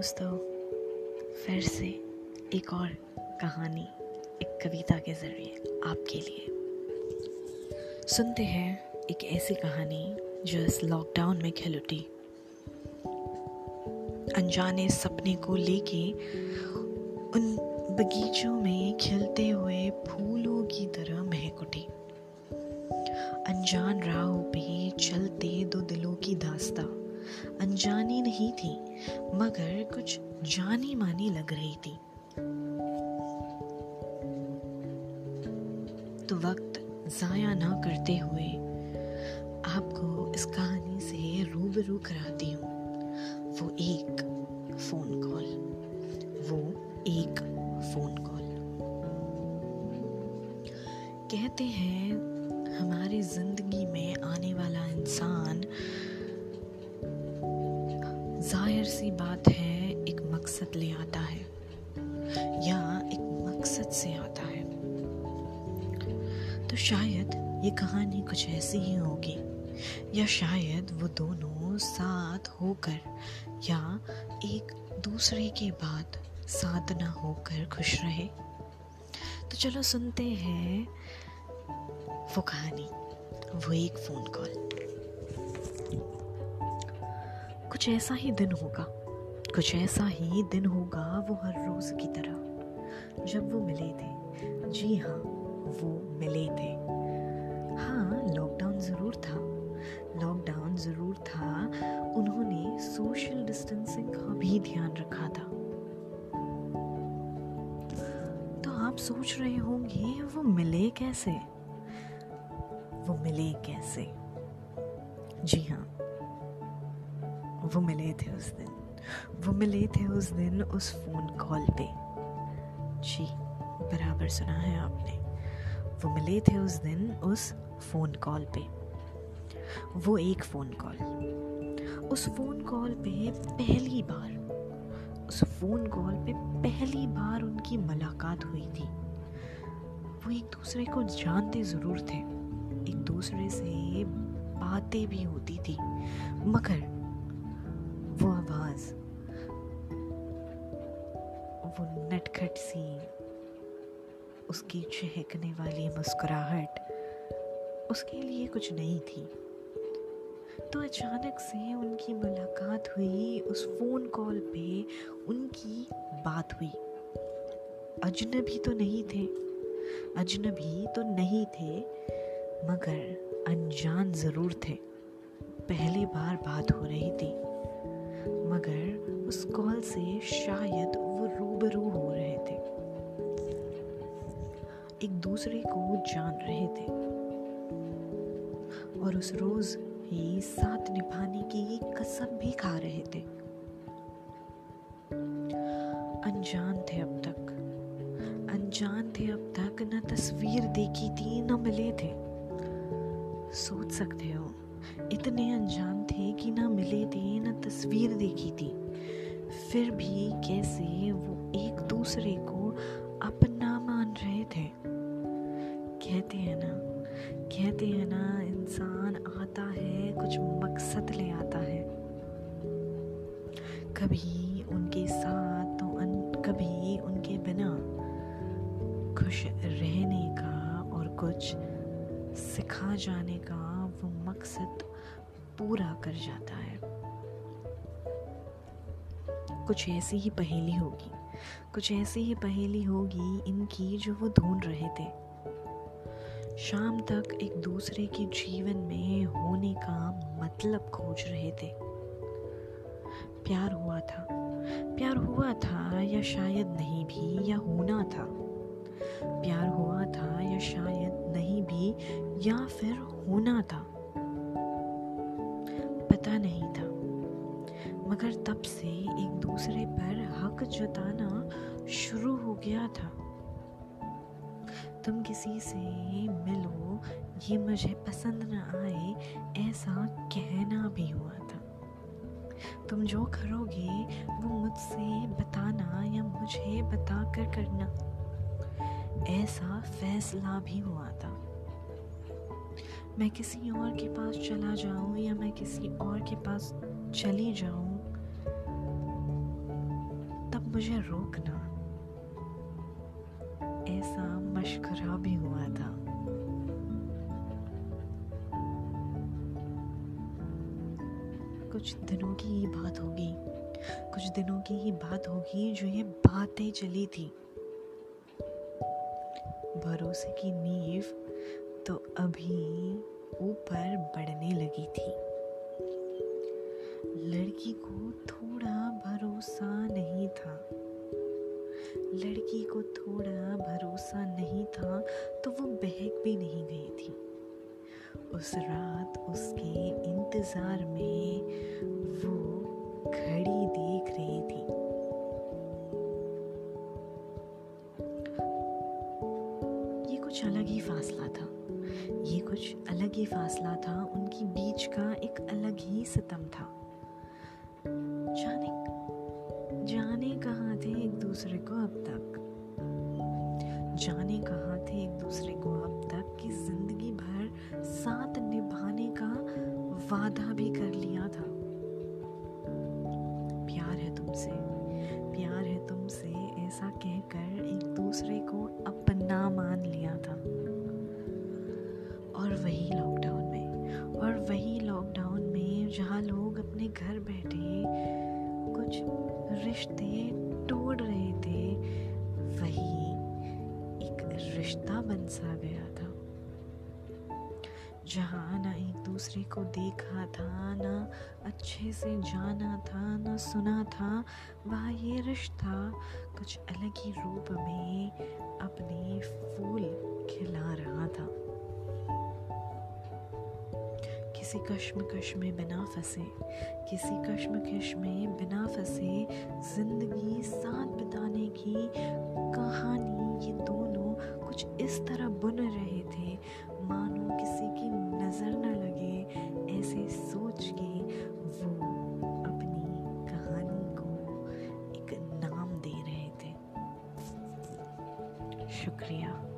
दोस्तों, फिर से एक और कहानी, एक कविता के ज़रिए आपके लिए। सुनते हैं एक ऐसी कहानी जो इस लॉकडाउन में खिल उठी अनजाने सपने को लेके उन बगीचों में खिलते हुए फूलों की तरह महक उठी। अनजान राहों पे चलते दो दिलों की दास्ता। अनजानी नहीं थी, मगर कुछ जानी मानी लग रही थी। तो वक्त जाया ना करते हुए आपको इस कहानी से रूबरू कराती हूँ। वो एक फ़ोन कॉल वो एक फ़ोन कॉल कहते हैं, हमारी ज़िंदगी में आने वाला इंसान ज़ाहिर सी बात है, एक मकसद ले आता है। या एक मकसद से आता है। तो शायद ये कहानी कुछ ऐसी ही होगी, या शायद वो दोनों साथ होकर, या एक दूसरे के बाद साथ ना होकर खुश रहे। तो चलो सुनते हैं वो कहानी, वो एक फ़ोन कॉल कुछ ऐसा ही दिन होगा, कुछ ऐसा ही दिन होगा वो हर रोज की तरह। जब वो मिले थे। जी हाँ वो मिले थे। हाँ लॉकडाउन ज़रूर था। लॉकडाउन ज़रूर था। उन्होंने सोशल डिस्टेंसिंग का भी ध्यान रखा था। तो आप सोच रहे होंगे, वो मिले कैसे? वो मिले कैसे? जी हाँ। वो मिले थे उस दिन। वो मिले थे उस दिन उस फ़ोन कॉल पे। जी, बराबर सुना है आपने। वो मिले थे उस दिन उस फ़ोन कॉल पे। वो एक फ़ोन कॉल उस फ़ोन कॉल पे पहली बार, उस फ़ोन कॉल पे पहली बार उनकी मुलाकात हुई थी। वो एक दूसरे को जानते ज़रूर थे। एक दूसरे से बातें भी होती थी। मगर आवाज़ वो नटखट सी, उसकी चहकने वाली मुस्कुराहट उसके लिए कुछ नहीं थी। तो अचानक से उनकी मुलाकात हुई, उस फ़ोन कॉल पे उनकी बात हुई। अजनबी तो नहीं थे, अजनबी तो नहीं थे, मगर अनजान ज़रूर थे। पहली बार बात हो रही थी। मगर उस कॉल से शायद वो रूबरू हो रहे थे। एक दूसरे को जान रहे थे। और उस रोज ही साथ निभाने की कसम भी खा रहे थे। अनजान थे अब तक। अनजान थे अब तक, न तस्वीर देखी थी, न मिले थे। सोच सकते हो इतने अनजान थे कि ना मिले थे, ना तस्वीर देखी थी। फिर भी कैसे वो एक दूसरे को अपना मान रहे थे। कहते हैं ना, कहते हैं ना, इंसान आता है, कुछ मकसद ले आता है। कभी सिखा जाने का वो मकसद पूरा कर जाता है। कुछ ऐसी ही पहेली होगी, कुछ ऐसी ही पहेली होगी इनकी जो वो ढूंढ रहे थे। शाम तक एक दूसरे के जीवन में होने का मतलब खोज रहे थे। प्यार हुआ था, प्यार हुआ था या शायद नहीं भी, या होना था। प्यार हुआ था या शायद या फिर होना था। पता नहीं था। मगर तब से एक दूसरे पर हक जताना शुरू हो गया था। तुम किसी से मिलो, ये मुझे पसंद न आए, ऐसा कहना भी हुआ था। तुम जो करोगे, वो मुझसे बताना या मुझे बताकर करना, ऐसा फैसला भी हुआ था। मैं किसी और के पास चला जाऊँ या मैं किसी और के पास चली जाऊँ, तब मुझे रोकना। ऐसा मशकरा भी हुआ था। कुछ दिनों की ही बात होगी। कुछ दिनों की ही बात होगी जो ये बातें चली थी। भरोसे की नींव तो अभी ऊपर बढ़ने लगी थी। लड़की को थोड़ा भरोसा नहीं था। लड़की को थोड़ा भरोसा नहीं था तो वो बहक भी नहीं गई थी। उस रात उसके इंतज़ार में वो घड़ी देख रही थी। ये कुछ अलग ही फासला था। ये कुछ अलग ही फासला था, उनकी बीच का एक अलग ही सितम था। जाने जाने कहाँ थे एक दूसरे को अब तक? जाने कहाँ थे एक दूसरे को अब तक कि ज़िंदगी भर साथ निभाने का वादा भी कर लिया था? प्यार है तुमसे, प्यार है तुमसे ऐसा कहकर एक दूसरे को अपना मान लिया था। और वही लॉकडाउन में। और वही लॉकडाउन में जहाँ लोग अपने घर बैठे, कुछ रिश्ते तोड़ रहे थे, वही एक रिश्ता बन सा गया था। जहाँ ना एक दूसरे को देखा था, ना अच्छे से जाना था, ना सुना था, वह ये रिश्ता कुछ अलग ही रूप में अपने फूल खिला रहा था। किसी कश्मकश में बिना फंसे, किसी कश्मकश में बिना फंसे ज़िंदगी साथ बिताने की कहानी ये दोनों कुछ इस तरह बुन रहे थे। मानो किसी की नज़र न लगे, ऐसे सोच के वो अपनी कहानी को एक नाम दे रहे थे। शुक्रिया।